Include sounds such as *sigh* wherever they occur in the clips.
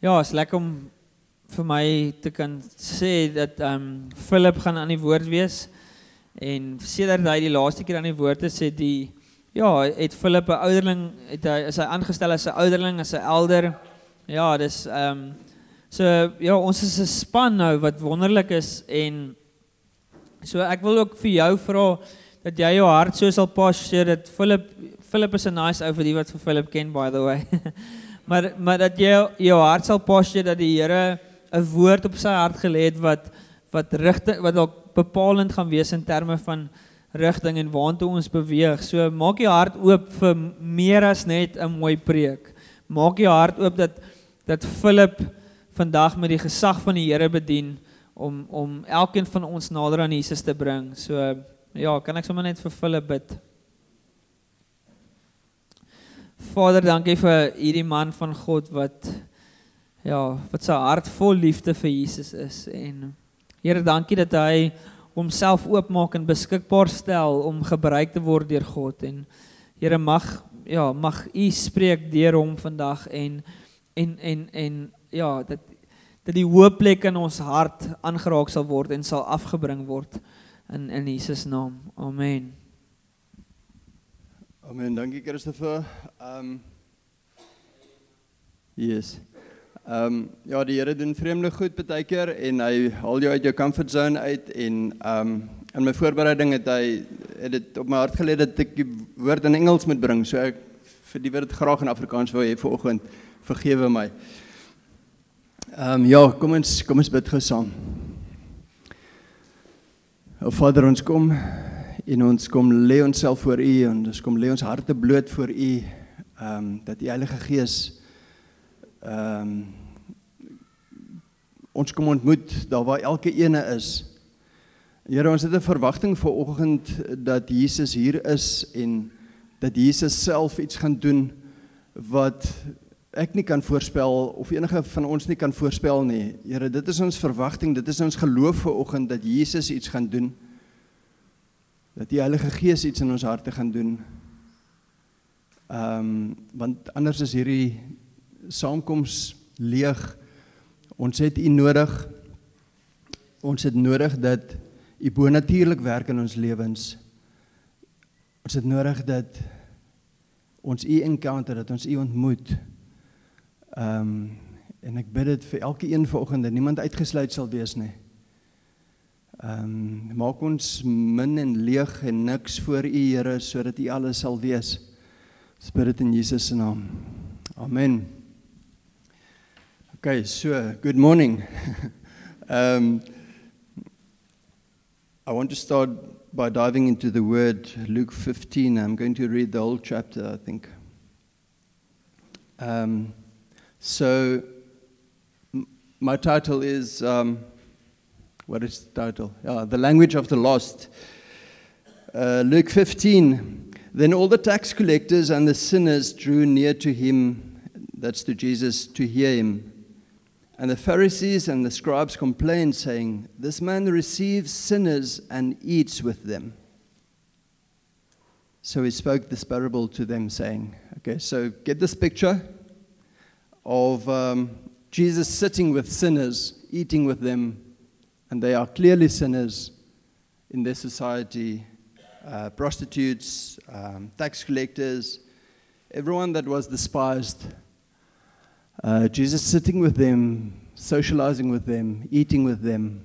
Ja, is lekker om vir my te kan sê dat ehm um, Philip gaan aan die woord wees. En sedert hy die laaste keer aan die woord is, het die ja, het Philip 'n ouderling, het hy is hy aangestel as 'n ouderling, as 'n elder. Ja, dis ehm um, so ja, ons is 'n span nou wat wonderlik is en so ek wil ook vir jou vra dat jy jou hart so sal postuur dat Philip Philip is 'n nice ou vir die wat vir Philip ken by the way. *laughs* maar maar dat jy jou hart sal postuur dat die Here 'n woord op sy hart gelê het wat wat rigting wat dalk bepalend gaan wees in terme van rigting en waartoe ons beweeg. So maak jou hart oop vir meer as net 'n mooi preek. Maak jou hart oop dat dat Philip vandag met die gesag van die Here bedien om om elkeen van ons nader aan Jesus te bring. So ja, kan ek sommer net vir Philip bid? Vader, dankie vir hierdie man van God wat ja, wat sy hart vol liefde vir Jesus is en Here, dankie dat hy homself oopmaak en beskikbaar stel om gebruik te word deur God en Here mag ja, mag U spreek deur hom vandag en en en en ja, dat dat die hoop plek in ons hart aangeraak sal word en sal afgebring word in in Jesus naam. Amen. Amen. Dankie Christopher. Ehm um, Yes. Ehm um, ja, die Here doen vreemde goed baie keer en hy haal jou uit jou comfort zone uit en ehm um, in my voorbereiding het hy het dit op my hart gelê dat ek die woord in Engels moet bring. So ek vir die woord graag in Afrikaans wou hê vanoggend. Vergewe my. Ehm um, ja, kom ons kom ons bid gou saam. O Vader, ons kom en ons kom lê onsself voor U en ons kom lê ons harte bloot voor U ehm um, dat die Heilige Gees ehm um, ons kom ontmoet daar waar elke ene is. Here, ons het 'n verwagting vir oggend dat Jesus hier is en dat Jesus self iets gaan doen wat ek nie kan voorspel of enige van ons nie kan voorspel nie. Here, dit is ons verwagting, dit is ons geloof vir oggend dat Jesus iets gaan doen. Dat die Heilige Gees iets in ons harte gaan doen. Ehm um, want anders is hierdie saamkoms leeg. Ons het U nodig. Ons het nodig dat U bonatuurlik werk in ons lewens. Ons het nodig dat ons U encounter, dat ons U ontmoet. Ehm um, en ek bid dit vir elke een vanoggend dat niemand uitgesluit sal wees nie. Ehm um, maak ons min en leeg en niks voor U Here sodat U alles sal wees. In Jesus se naam. Amen. Okay, so good morning. um, *laughs* I want to start by diving into the word Luke 15. I'm going to read the whole chapter, I think. Um, so, my title is um, what is the title? Uh, the Language of the Lost. Uh, Luke 15. Then all the tax collectors and the sinners drew near to him, that's to Jesus, to hear him. And the Pharisees and the scribes complained, saying, This man receives sinners and eats with them. So he spoke this parable to them, saying, Okay, so get this picture of um, Jesus sitting with sinners, eating with them, and they are clearly sinners in their society uh, prostitutes, um, tax collectors, everyone that was despised. Uh, Jesus sitting with them, socializing with them, eating with them.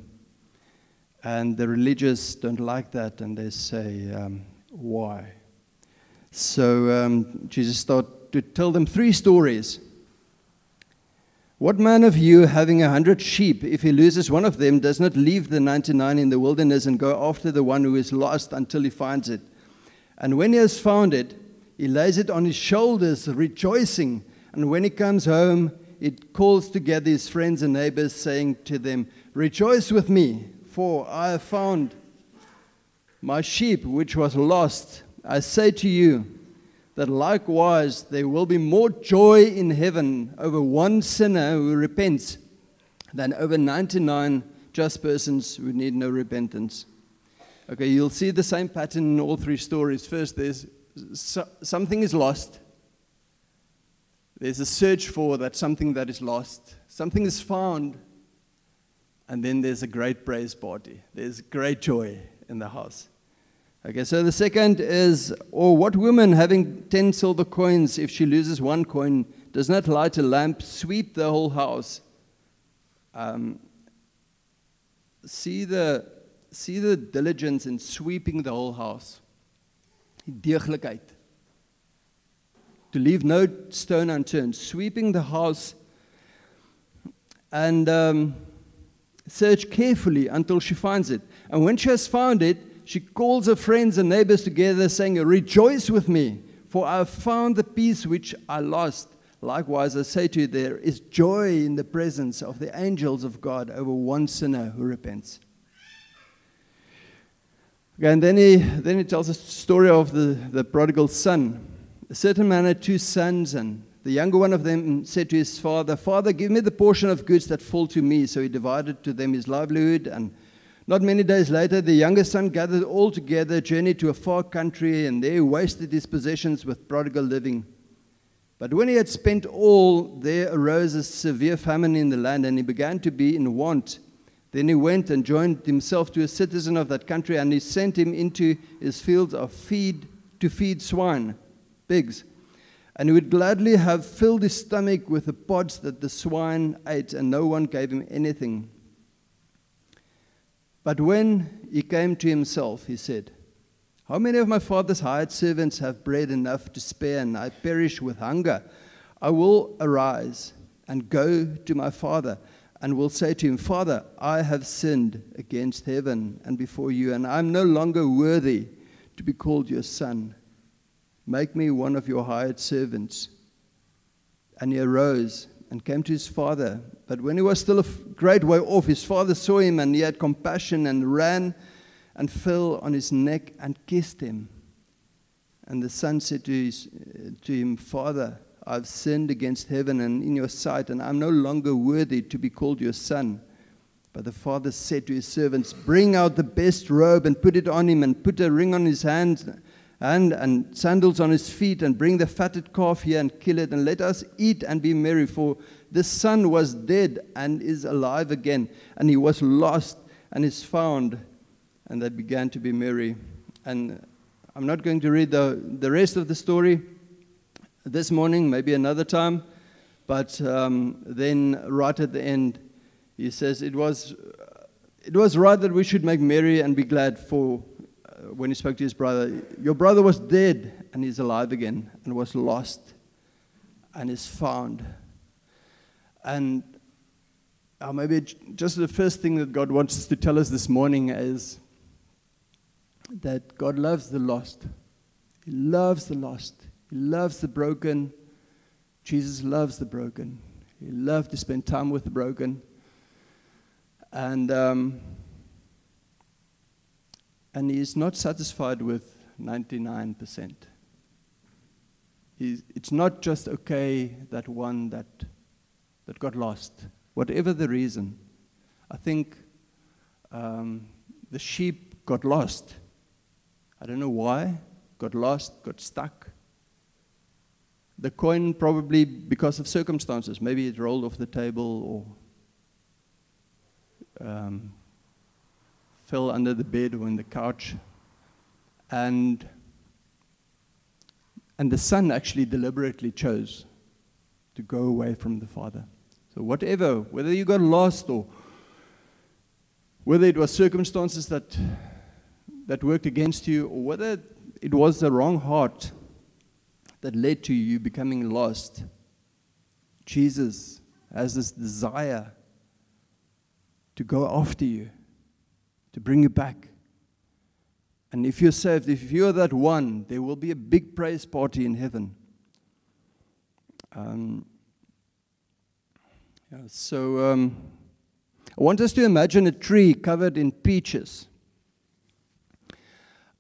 And the religious don't like that and they say, um, Why? So um, Jesus started to tell them three stories. What man of you, having a hundred sheep, if he loses one of them, does not leave the 99 in the wilderness and go after the one who is lost until he finds it? And when he has found it, he lays it on his shoulders, rejoicing. And when he comes home, he calls together his friends and neighbors, saying to them, Rejoice with me, for I have found my sheep which was lost. I say to you, that likewise there will be more joy in heaven over one sinner who repents than over 99 just persons who need no repentance. Okay, you'll see the same pattern in all three stories. First, there's so, something is lost, there's a search for that something that is lost. Something is found, and then there's a great praise party. There's great joy in the house. Okay, so the second is, or what woman having 10 silver coins, if she loses one coin, does not light a lamp, sweep the whole house? Um, see, the, see the diligence in sweeping the whole house. To leave no stone unturned, sweeping the house and um, search carefully until she finds it. And when she has found it, she calls her friends and neighbors together, saying, Rejoice with me, for I have found the piece which I lost. Likewise, I say to you, there is joy in the presence of the angels of God over one sinner who repents. Okay, and then he, then he tells a story of the, the prodigal son. A certain man had two sons, and the younger one of them said to his father, Father, give me the portion of goods that fall to me. So he divided to them his livelihood. And not many days later, the younger son gathered all together, journeyed to a far country, and there wasted his possessions with prodigal living. But when he had spent all, there arose a severe famine in the land, and he began to be in want. Then he went and joined himself to a citizen of that country, and he sent him into his fields of feed to feed swine, pigs. And he would gladly have filled his stomach with the pods that the swine ate, and no one gave him anything. But when he came to himself, he said, how many of my father's hired servants have bread enough to spare, and I perish with hunger? I will arise and go to my father, and will say to him, Father, I have sinned against heaven and before you, and I am no longer worthy to be called your son. Make me one of your hired servants. And he arose and came to his father. But when he was still a great way off, his father saw him, and he had compassion and ran and fell on his neck and kissed him. And the son said to, his, uh, to him, Father, I've sinned against heaven and in your sight, and I'm no longer worthy to be called your son. But the father said to his servants, Bring out the best robe and put it on him, and put a ring on his hand and, and sandals on his feet, and bring the fatted calf here and kill it, and let us eat and be merry. For this son was dead and is alive again, and he was lost and is found and they began to be merry. And I'm not going to read the, the rest of the story this morning, maybe another time, but um, then right at the end, he says, It was, it was right that we should make merry and be glad for when he spoke to his brother. Your brother was dead and he's alive again, and was lost and is found. And uh, maybe just the first thing that God wants us to tell us this morning is that God loves the lost. He loves the lost. He loves the broken. Jesus loves the broken. He loved to spend time with the broken. And, um, and he is not satisfied with 99%. He's, it's not just okay that one that, that got lost, whatever the reason. I think um, the sheep got lost I don't know why, got lost, got stuck. The coin, probably because of circumstances, maybe it rolled off the table or um, fell under the bed or in the couch. And, and the son actually deliberately chose to go away from the father. So, whatever, whether you got lost or whether it was circumstances that that worked against you, or whether it was the wrong heart that led to you becoming lost, Jesus has this desire to go after you, to bring you back. And if you're saved, if you're that one, there will be a big praise party in heaven. Um, yeah, so um, I want us to imagine a tree covered in peaches.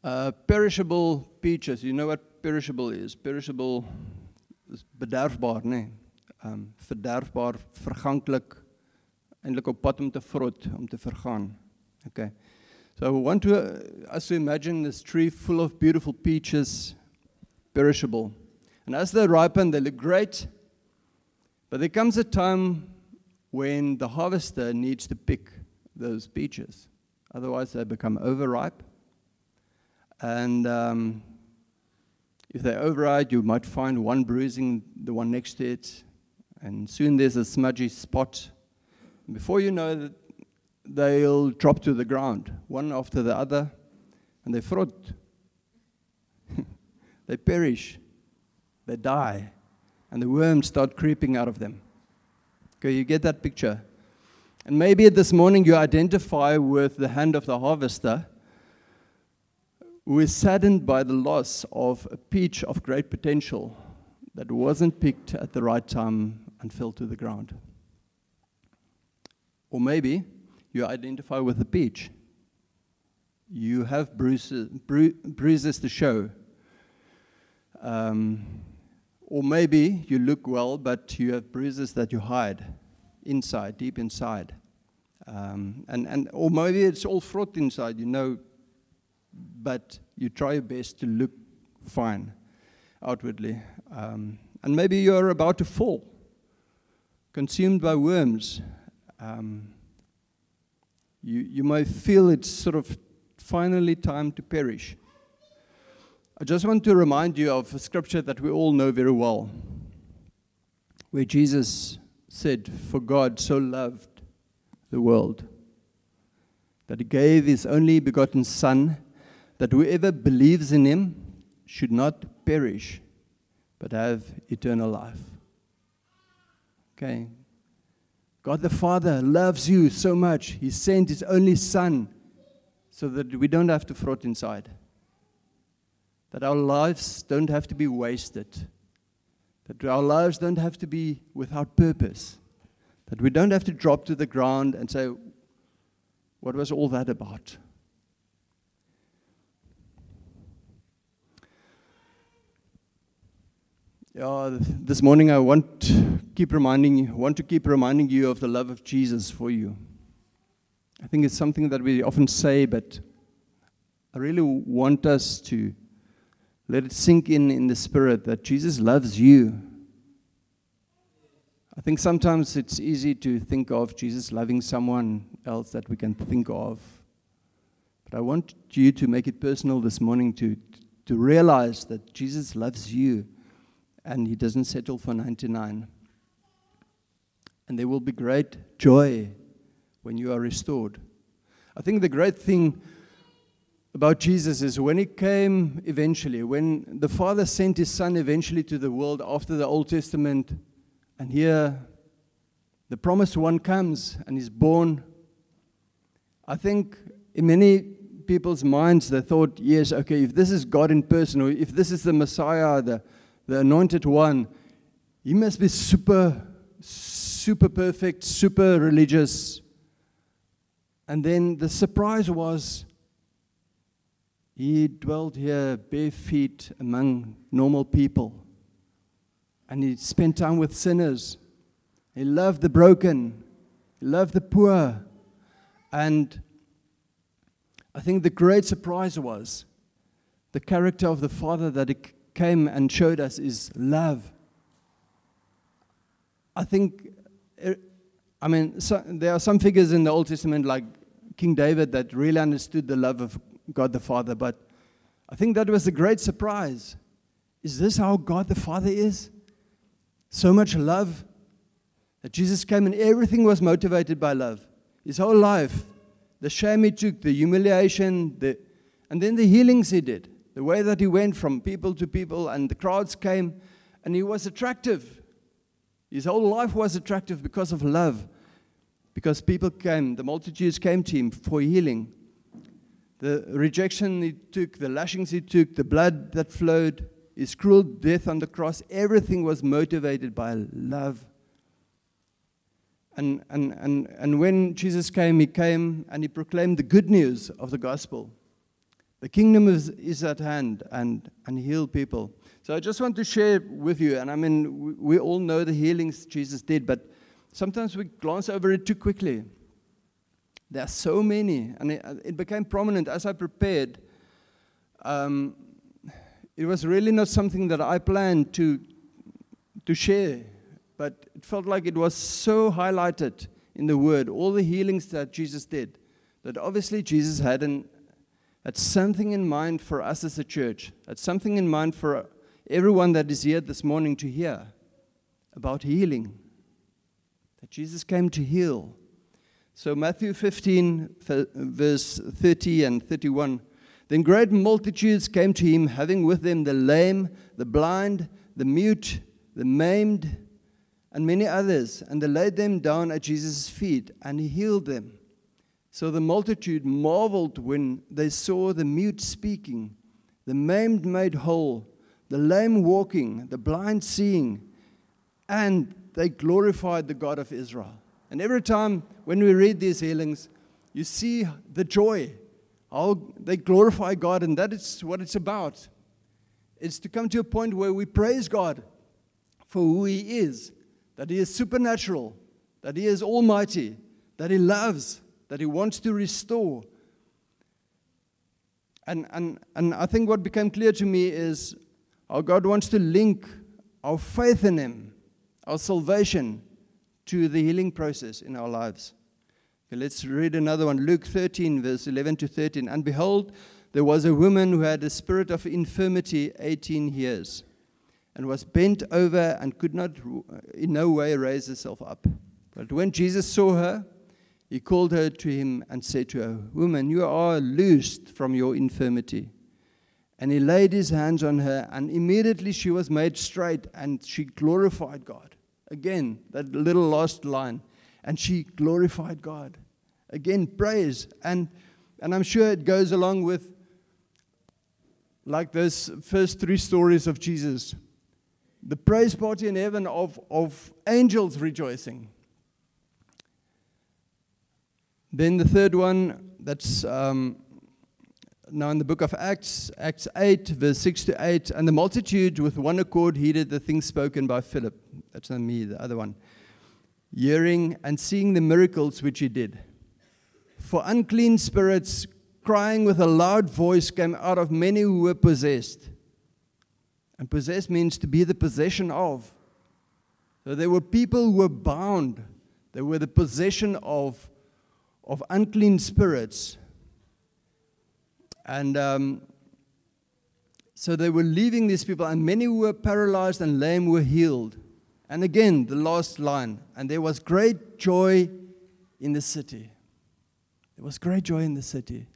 Uh, perishable peaches. You know what perishable is? Perishable is bederfbaar, nee. Um verderfbaar, verganklik, eintlik op pad om te vrot, om te vergaan. Okay. So I want to uh, us to imagine this tree full of beautiful peaches, perishable. And as they ripen, they look great. But there comes a time when the harvester needs to pick those peaches. Otherwise, they become overripe. And um, if they're overripe, you might find one bruising the one next to it. And soon there's a smudgy spot. Before you know that, they'll drop to the ground, one after the other, and they frot. *laughs* they perish. They die. And the worms start creeping out of them. Okay, you get that picture? And maybe this morning you identify with the hand of the harvester who is saddened by the loss of a peach of great potential that wasn't picked at the right time and fell to the ground. Or maybe you identify with the beach. You have bruises, bru- bruises to show. Um, or maybe you look well, but you have bruises that you hide inside, deep inside. Um, and, and, or maybe it's all fraught inside, you know, but you try your best to look fine outwardly. Um, and maybe you're about to fall, consumed by worms. Um, you, you may feel it's sort of finally time to perish. I just want to remind you of a scripture that we all know very well, where Jesus said, For God so loved the world that he gave his only begotten Son, that whoever believes in him should not perish, but have eternal life. Okay. God the Father loves you so much, he sent his only Son so that we don't have to frot inside. That our lives don't have to be wasted, that our lives don't have to be without purpose, that we don't have to drop to the ground and say, What was all that about? Yeah, this morning I want to keep reminding you, want to keep reminding you of the love of Jesus for you. I think it's something that we often say, but I really want us to let it sink in in the spirit that Jesus loves you. I think sometimes it's easy to think of Jesus loving someone else that we can think of. But I want you to make it personal this morning to, to realize that Jesus loves you and he doesn't settle for 99. And there will be great joy when you are restored. I think the great thing about Jesus is when he came eventually, when the Father sent his Son eventually to the world after the Old Testament, and here the promised one comes and is born. I think in many people's minds they thought, yes, okay, if this is God in person, or if this is the Messiah, the, the anointed one, he must be super, super perfect, super religious. And then the surprise was he dwelt here bare feet among normal people. And he spent time with sinners. He loved the broken. He loved the poor. And I think the great surprise was the character of the Father that came and showed us is love. I think, eh, I mean, so, there are some figures in the Old Testament like King David that really understood the love of God the Father, but I think that was a great surprise. Is this how God the Father is? So much love that Jesus came and everything was motivated by love. His whole life, the shame he took, the humiliation, the, and then the healings he did, the way that he went from people to people, and the crowds came, and he was attractive. His whole life was attractive because of love, because people came, the multitudes came to him for healing the rejection he took, the lashings he took, the blood that flowed, his cruel death on the cross, everything was motivated by love. And, and, and, and when Jesus came, he came and he proclaimed the good news of the gospel. The kingdom is, is at hand and, and heal people. So I just want to share with you, and I mean, we, we all know the healings Jesus did, but sometimes we glance over it too quickly. There are so many, and it, it became prominent as I prepared. Um, it was really not something that I planned to, to share but it felt like it was so highlighted in the Word, all the healings that Jesus did, that obviously Jesus had, an, had something in mind for us as a church, had something in mind for everyone that is here this morning to hear about healing. That Jesus came to heal. So, Matthew 15, verse 30 and 31. Then great multitudes came to him, having with them the lame, the blind, the mute, the maimed, and many others, and they laid them down at Jesus' feet, and he healed them. So the multitude marveled when they saw the mute speaking, the maimed made whole, the lame walking, the blind seeing, and they glorified the God of Israel. And every time when we read these healings, you see the joy how they glorify God, and that is what it's about. It's to come to a point where we praise God for who He is, that He is supernatural, that He is almighty, that He loves, that He wants to restore. And, and, and I think what became clear to me is how God wants to link our faith in Him, our salvation, to the healing process in our lives. Okay, let's read another one. Luke 13, verse 11 to 13. And behold, there was a woman who had a spirit of infirmity 18 years and was bent over and could not uh, in no way raise herself up. But when Jesus saw her, he called her to him and said to her, Woman, you are loosed from your infirmity. And he laid his hands on her, and immediately she was made straight, and she glorified God. Again, that little last line and she glorified God. Again, praise. And, and I'm sure it goes along with like those first three stories of Jesus the praise party in heaven of, of angels rejoicing. Then the third one, that's um, now in the book of Acts, Acts 8, verse 6 to 8. And the multitude with one accord heeded the things spoken by Philip. That's not me, the other one hearing and seeing the miracles which he did. For unclean spirits, crying with a loud voice, came out of many who were possessed. And possessed means to be the possession of. So there were people who were bound, they were the possession of, of unclean spirits. And um, so they were leaving these people, and many who were paralyzed and lame were healed. And again, the last line, and there was great joy in the city. There was great joy in the city.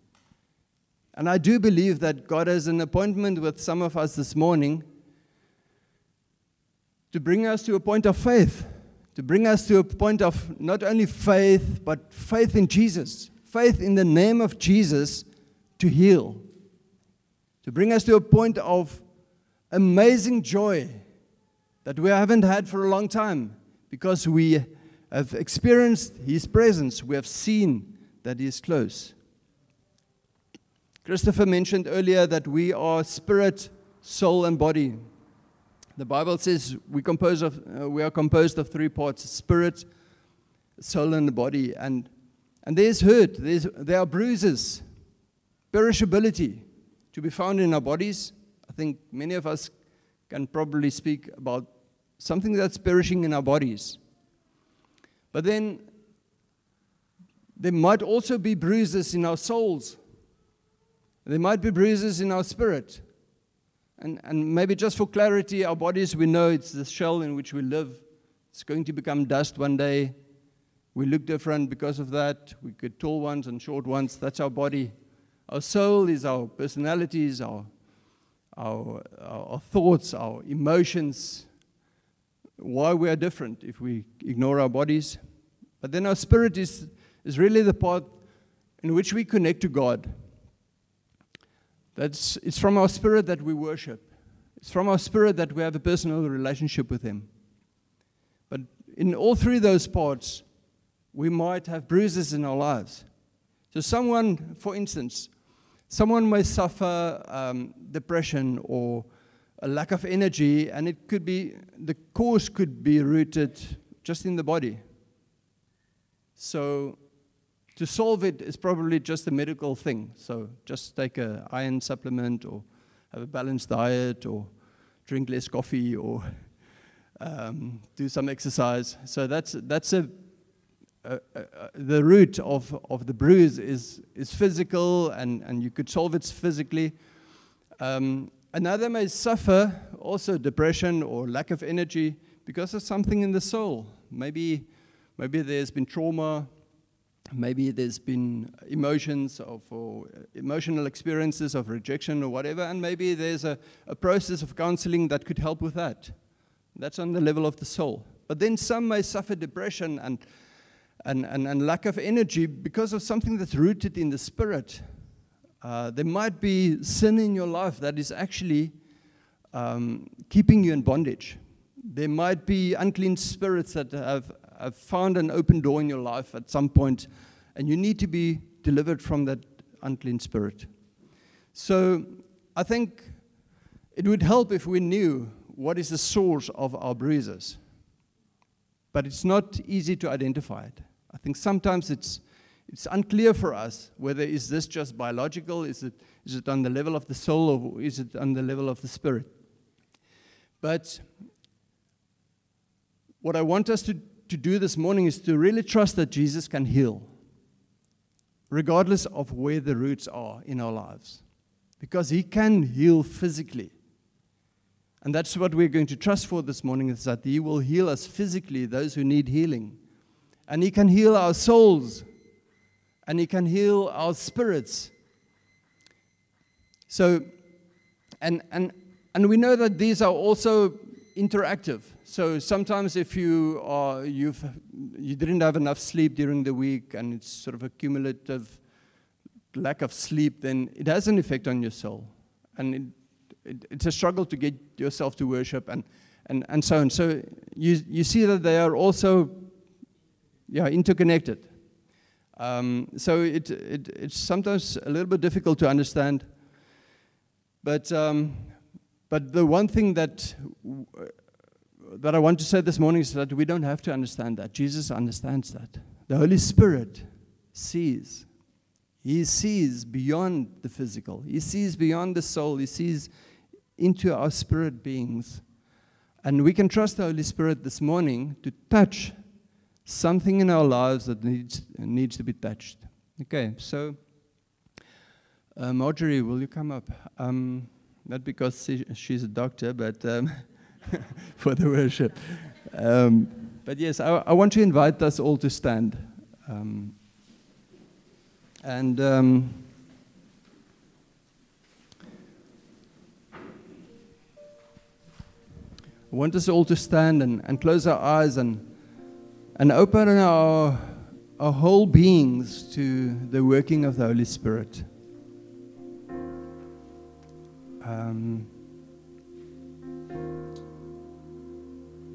And I do believe that God has an appointment with some of us this morning to bring us to a point of faith, to bring us to a point of not only faith, but faith in Jesus, faith in the name of Jesus to heal, to bring us to a point of amazing joy that we haven't had for a long time because we have experienced His presence. We have seen that He is close. Christopher mentioned earlier that we are spirit, soul, and body. The Bible says we, compose of, uh, we are composed of three parts spirit, soul, and the body. And, and there's hurt, there's, there are bruises, perishability to be found in our bodies. I think many of us can probably speak about something that's perishing in our bodies. But then there might also be bruises in our souls. There might be bruises in our spirit. And, and maybe just for clarity, our bodies, we know it's the shell in which we live. It's going to become dust one day. We look different because of that. We get tall ones and short ones. That's our body. Our soul is our personalities, our our, our thoughts, our emotions, why we are different if we ignore our bodies. But then our spirit is, is really the part in which we connect to God. That's, it's from our spirit that we worship. It's from our spirit that we have a personal relationship with Him. But in all three of those parts, we might have bruises in our lives. So, someone, for instance, Someone may suffer um, depression or a lack of energy, and it could be the cause could be rooted just in the body. So, to solve it is probably just a medical thing. So, just take an iron supplement or have a balanced diet or drink less coffee or um, do some exercise. So that's that's a, a, a, a the root of, of the bruise is is physical, and, and you could solve it physically. Um, another may suffer also depression or lack of energy because of something in the soul. Maybe maybe there's been trauma. Maybe there's been emotions of, or emotional experiences of rejection or whatever, and maybe there's a, a process of counseling that could help with that. That's on the level of the soul. But then some may suffer depression and, and, and, and lack of energy because of something that's rooted in the spirit. Uh, there might be sin in your life that is actually um, keeping you in bondage. There might be unclean spirits that have, have found an open door in your life at some point, and you need to be delivered from that unclean spirit. So I think it would help if we knew what is the source of our bruises. But it's not easy to identify it. I think sometimes it's, it's unclear for us whether is this just biological, is it, is it on the level of the soul, or is it on the level of the spirit. But what I want us to, to do this morning is to really trust that Jesus can heal, regardless of where the roots are in our lives. Because he can heal physically. And that's what we're going to trust for this morning is that He will heal us physically, those who need healing. And He can heal our souls. And He can heal our spirits. So, and, and, and we know that these are also interactive. So sometimes if you are, you've, you didn't have enough sleep during the week and it's sort of a cumulative lack of sleep, then it has an effect on your soul. And it it, it's a struggle to get yourself to worship and, and, and so on. So you, you see that they are also yeah, interconnected. Um, so it, it, it's sometimes a little bit difficult to understand. But, um, but the one thing that, that I want to say this morning is that we don't have to understand that. Jesus understands that. The Holy Spirit sees. He sees beyond the physical, He sees beyond the soul, He sees into our spirit beings. And we can trust the Holy Spirit this morning to touch something in our lives that needs, needs to be touched. Okay, so uh, Marjorie, will you come up? Um, not because she, she's a doctor, but um, *laughs* *laughs* for the worship. Um, but yes, I, I, want to invite us all to stand. Um, and um, I want us all to stand and, and close our eyes and, and open our, our whole beings to the working of the Holy Spirit. Um,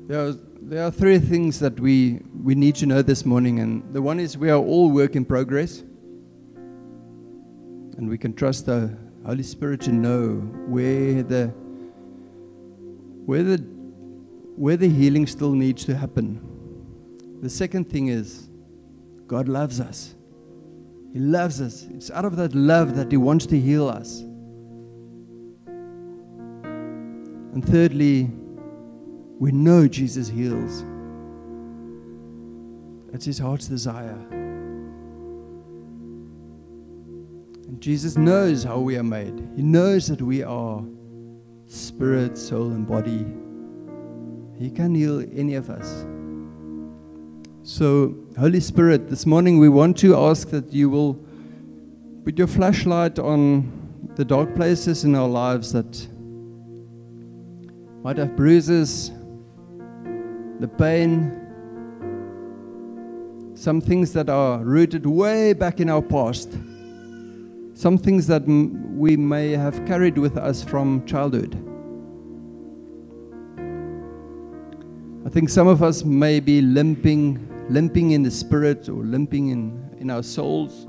there, are, there are three things that we, we need to know this morning, and the one is we are all work in progress, and we can trust the Holy Spirit to know where the where the where the healing still needs to happen. The second thing is God loves us. He loves us. It's out of that love that He wants to heal us. And thirdly, we know Jesus heals. That's His heart's desire. And Jesus knows how we are made, He knows that we are spirit, soul, and body. He can heal any of us. So, Holy Spirit, this morning we want to ask that you will put your flashlight on the dark places in our lives that might have bruises, the pain, some things that are rooted way back in our past, some things that m- we may have carried with us from childhood. I think some of us may be limping, limping in the spirit or limping in, in our souls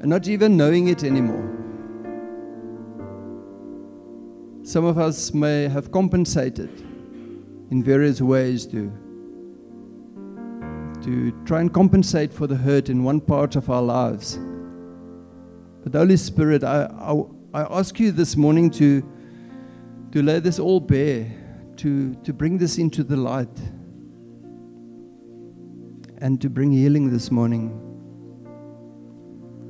and not even knowing it anymore. Some of us may have compensated in various ways to, to try and compensate for the hurt in one part of our lives. But Holy Spirit, I, I, I ask you this morning to, to lay this all bare to, to bring this into the light and to bring healing this morning.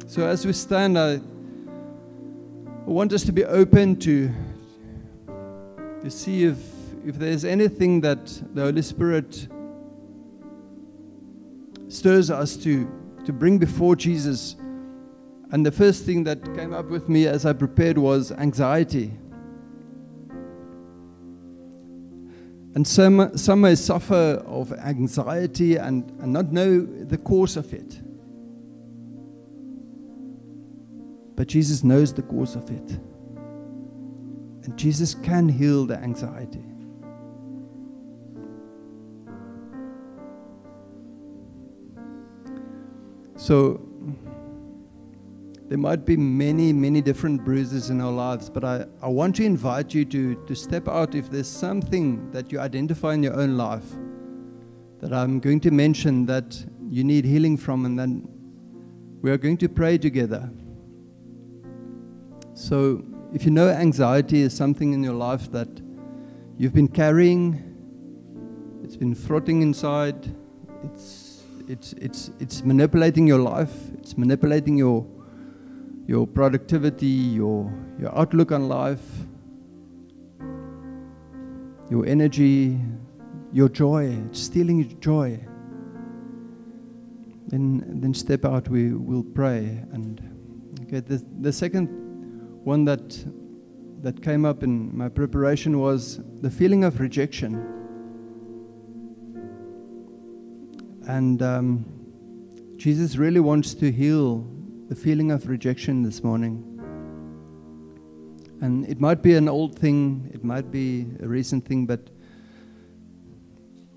So, as we stand, I, I want us to be open to, to see if, if there's anything that the Holy Spirit stirs us to, to bring before Jesus. And the first thing that came up with me as I prepared was anxiety. And some, some may suffer of anxiety and, and not know the cause of it. But Jesus knows the cause of it. And Jesus can heal the anxiety. So, there might be many, many different bruises in our lives, but I, I want to invite you to, to step out if there's something that you identify in your own life that I'm going to mention that you need healing from, and then we are going to pray together. So, if you know anxiety is something in your life that you've been carrying, it's been frotting inside, it's, it's, it's, it's manipulating your life, it's manipulating your your productivity, your, your outlook on life, your energy, your joy, it's stealing your joy. Then, then step out, we will pray. And okay, the, the second one that, that came up in my preparation was the feeling of rejection. And um, Jesus really wants to heal the feeling of rejection this morning. And it might be an old thing, it might be a recent thing, but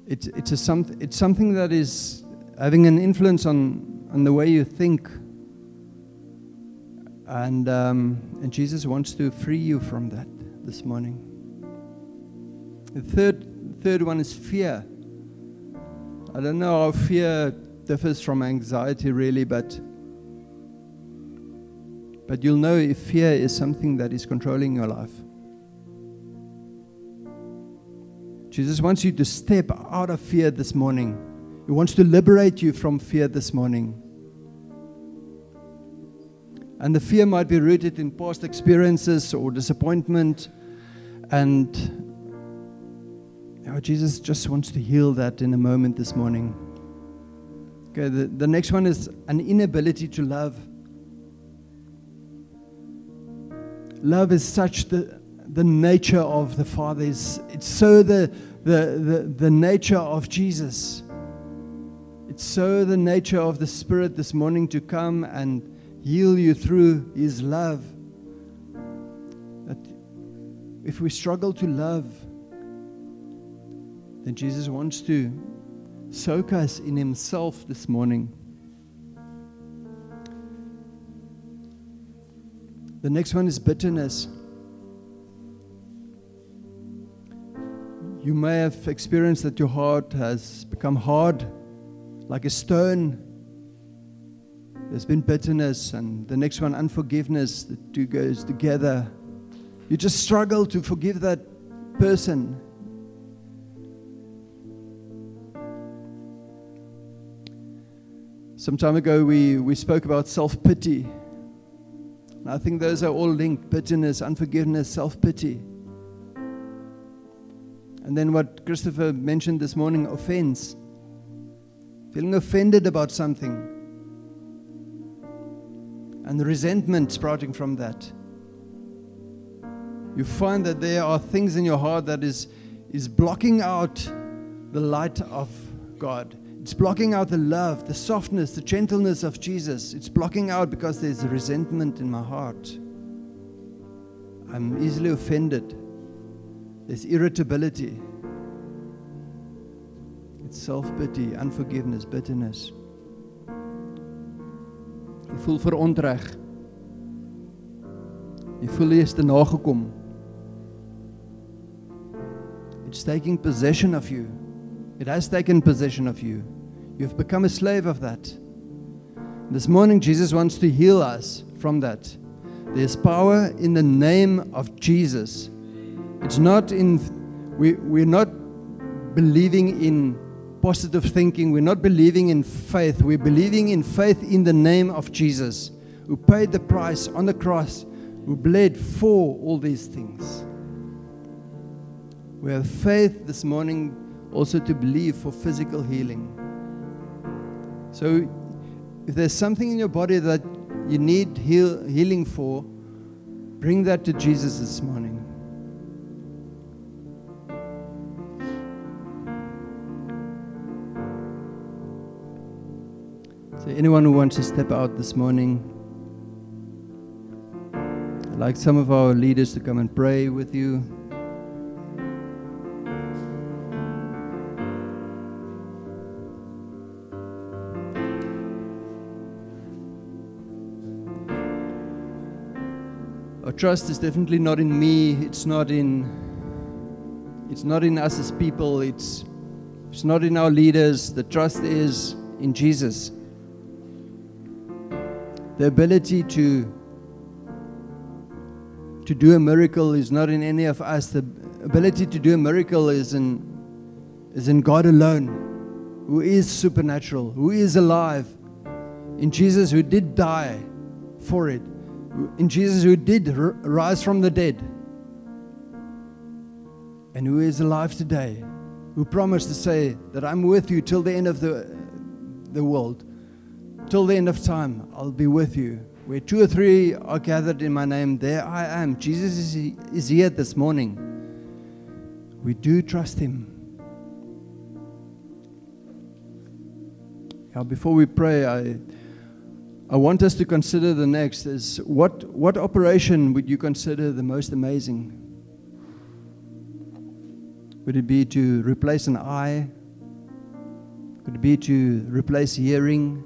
it's, it's, a some, it's something that is having an influence on, on the way you think. And, um, and Jesus wants to free you from that this morning. The third, third one is fear. I don't know how fear differs from anxiety, really, but but you'll know if fear is something that is controlling your life. Jesus wants you to step out of fear this morning. He wants to liberate you from fear this morning. And the fear might be rooted in past experiences or disappointment. And you Jesus just wants to heal that in a moment this morning. Okay, the, the next one is an inability to love. love is such the, the nature of the Father. It's, it's so the, the, the, the nature of Jesus. It's so the nature of the Spirit this morning to come and heal you through His love. That if we struggle to love, then Jesus wants to soak us in Himself this morning. The next one is bitterness. You may have experienced that your heart has become hard, like a stone. There's been bitterness, and the next one, unforgiveness. The two goes together. You just struggle to forgive that person. Some time ago, we, we spoke about self pity. I think those are all linked bitterness, unforgiveness, self pity. And then what Christopher mentioned this morning offense. Feeling offended about something. And the resentment sprouting from that. You find that there are things in your heart that is, is blocking out the light of God. It's blocking out the love, the softness, the gentleness of Jesus. It's blocking out because there's resentment in my heart. I'm easily offended. There's irritability. It's self pity, unforgiveness, bitterness. Jy voel verontreg. Jy voel jy is te nagekom. It's taking possession of you. It has taken possession of you. You've become a slave of that. This morning, Jesus wants to heal us from that. There's power in the name of Jesus. It's not in We, we're not believing in positive thinking. We're not believing in faith. We're believing in faith in the name of Jesus, who paid the price on the cross, who bled for all these things. We have faith this morning also to believe for physical healing. So, if there's something in your body that you need heal, healing for, bring that to Jesus this morning. So, anyone who wants to step out this morning, I'd like some of our leaders to come and pray with you. Our trust is definitely not in me. It's not in. It's not in us as people. It's. It's not in our leaders. The trust is in Jesus. The ability to. To do a miracle is not in any of us. The ability to do a miracle is in. Is in God alone, who is supernatural, who is alive, in Jesus who did die for it in Jesus who did rise from the dead and who is alive today, who promised to say that I'm with you till the end of the, the world, till the end of time, I'll be with you. Where two or three are gathered in my name, there I am. Jesus is, is here this morning. We do trust him. Now, before we pray, I. I want us to consider the next is what, what operation would you consider the most amazing? Would it be to replace an eye? Would it be to replace hearing?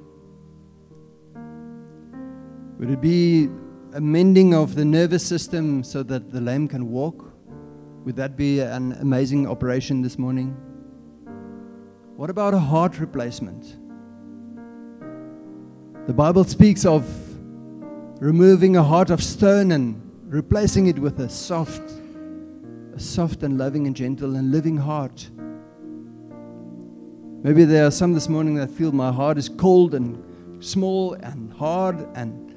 Would it be a mending of the nervous system so that the lame can walk? Would that be an amazing operation this morning? What about a heart replacement? The Bible speaks of removing a heart of stone and replacing it with a soft, a soft and loving and gentle and living heart. Maybe there are some this morning that feel my heart is cold and small and hard and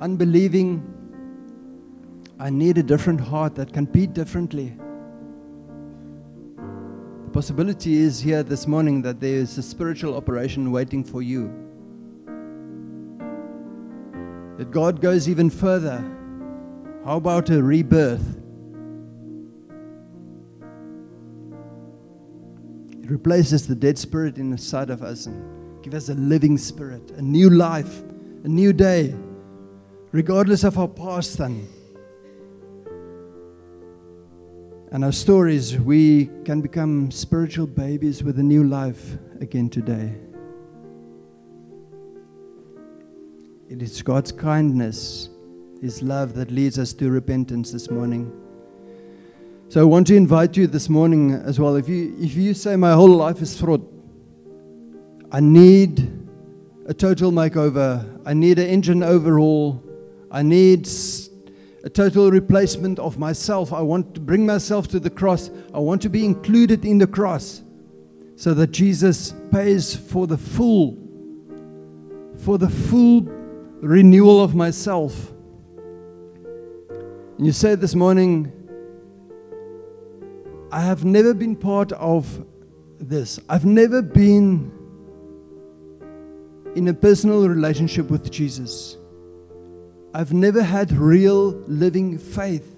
unbelieving. I need a different heart that can beat differently possibility is here this morning that there is a spiritual operation waiting for you. That God goes even further. How about a rebirth? It replaces the dead spirit inside of us and give us a living spirit, a new life, a new day, regardless of our past and and our stories, we can become spiritual babies with a new life again today. It is God's kindness, His love that leads us to repentance this morning. So I want to invite you this morning as well. If you if you say my whole life is fraud, I need a total makeover. I need an engine overhaul. I need a total replacement of myself. I want to bring myself to the cross. I want to be included in the cross so that Jesus pays for the full for the full renewal of myself. And you said this morning I have never been part of this. I've never been in a personal relationship with Jesus. I've never had real living faith.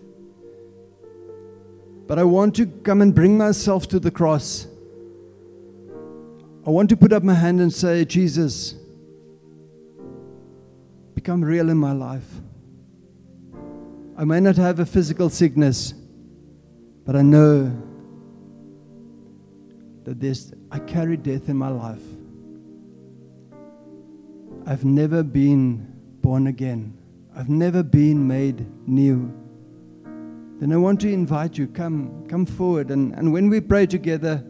But I want to come and bring myself to the cross. I want to put up my hand and say, Jesus, become real in my life. I may not have a physical sickness, but I know that there's, I carry death in my life. I've never been born again. I've never been made new. Then I want to invite you, come, come forward. And, and when we pray together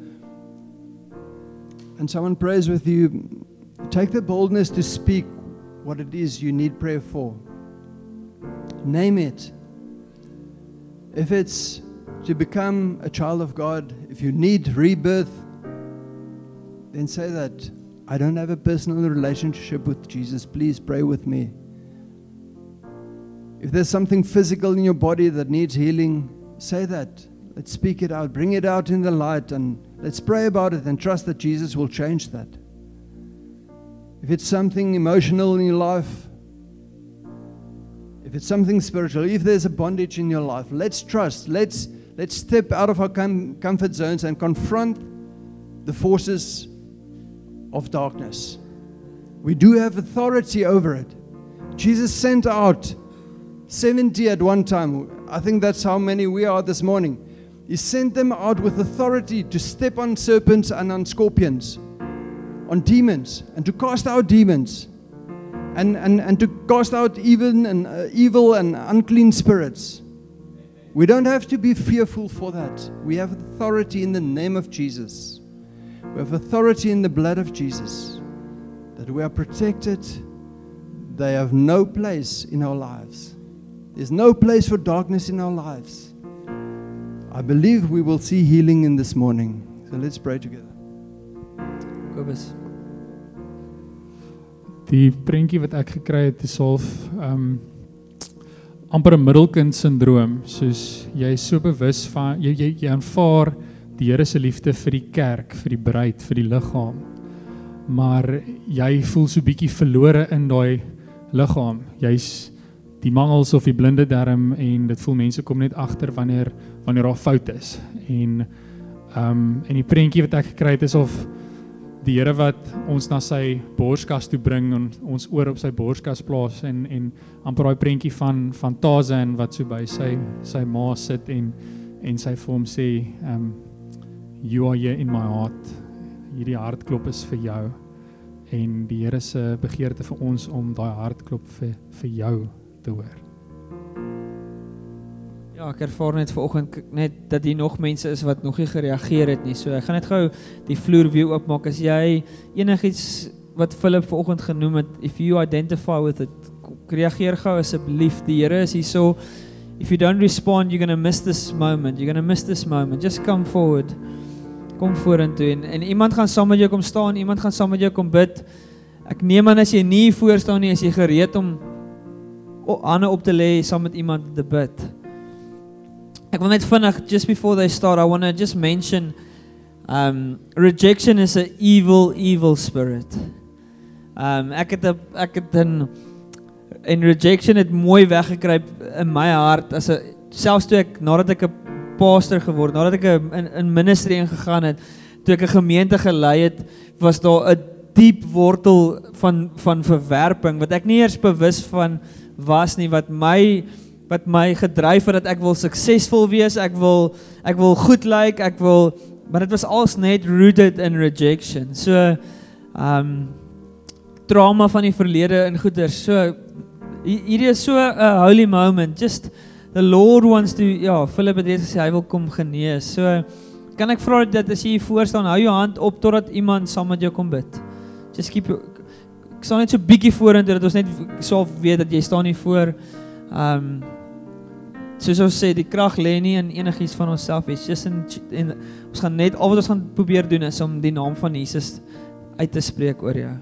and someone prays with you, take the boldness to speak what it is you need prayer for. Name it. If it's to become a child of God, if you need rebirth, then say that I don't have a personal relationship with Jesus. Please pray with me. If there's something physical in your body that needs healing, say that. Let's speak it out. Bring it out in the light and let's pray about it and trust that Jesus will change that. If it's something emotional in your life, if it's something spiritual, if there's a bondage in your life, let's trust. Let's let's step out of our com- comfort zones and confront the forces of darkness. We do have authority over it. Jesus sent out 70 at one time. I think that's how many we are this morning. He sent them out with authority to step on serpents and on scorpions, on demons, and to cast out demons, and, and, and to cast out even and, uh, evil and unclean spirits. We don't have to be fearful for that. We have authority in the name of Jesus. We have authority in the blood of Jesus that we are protected. They have no place in our lives. There's no place for darkness in our lives. I believe we will see healing in this morning. So let's pray together. Kobus. Die prentjie wat ek gekry het is half um amper 'n middelkind sindroom, soos jy is so bewus van jy jy, jy aanvaar die Here se liefde vir die kerk, vir die bruid, vir die liggaam. Maar jy voel so bietjie verlore in daai liggaam. Jy's die mangels of die blinde darm en dit voel mense kom net agter wanneer wanneer daar fout is. En ehm um, en die prentjie wat ek gekry het is of die Here wat ons na sy borskas toe bring en ons oor op sy borskas plaas en en amper daai prentjie van van Tarzan wat so by sy sy ma sit en en sy vir hom sê ehm um, you are here in my heart. Hierdie hartklop is vir jou. En die Here se begeerte vir ons om daai hartklop vir vir jou te hoor. Ja, ek ervaar net vanoggend net dat hier nog mense is wat nog nie gereageer het nie. So ek gaan net gou die vloer weer oopmaak as jy enigiets wat Philip vanoggend genoem het, if you identify with it, reageer gou asseblief. Die Here is hierso. If you don't respond, you're going to miss this moment. You're going to miss this moment. Just come forward. Kom vorentoe en en iemand gaan saam met jou kom staan, iemand gaan saam met jou kom bid. Ek neem aan as jy nie voor staan nie, is jy gereed om hande op te lê saam met iemand te bid. Ek wil net vinnig just before they start I want to just mention um rejection is a evil evil spirit. Um ek het 'n ek het 'n en rejection het mooi weggekruip in my hart as 'n selfs toe ek nadat ek 'n pastor geword, nadat ek 'n- in in ministry ingegaan het, toe ek 'n gemeente gelei het, was daar 'n diep wortel van van verwerping wat ek nie eers bewus van was nie wat my wat my gedryf het dat ek wil suksesvol wees, ek wil ek wil goed lyk, ek wil maar dit was als net rooted in rejection. So um trauma van die verlede in goeder. So hi- hierdie is so 'n holy moment. Just the Lord wants to ja, Philip het gesê hy wil kom genees. So kan ek vra dat as jy hier voor staan, hou jou hand op totdat iemand saam met jou kom bid. Just keep your, ek staan net so bietjie vorentoe dat ons net sou weet dat jy staan hier voor. Um soos ons sê, die krag lê nie in enigiets van onsself nie. Just in, in ons gaan net al wat ons gaan probeer doen is om die naam van Jesus uit te spreek oor jou.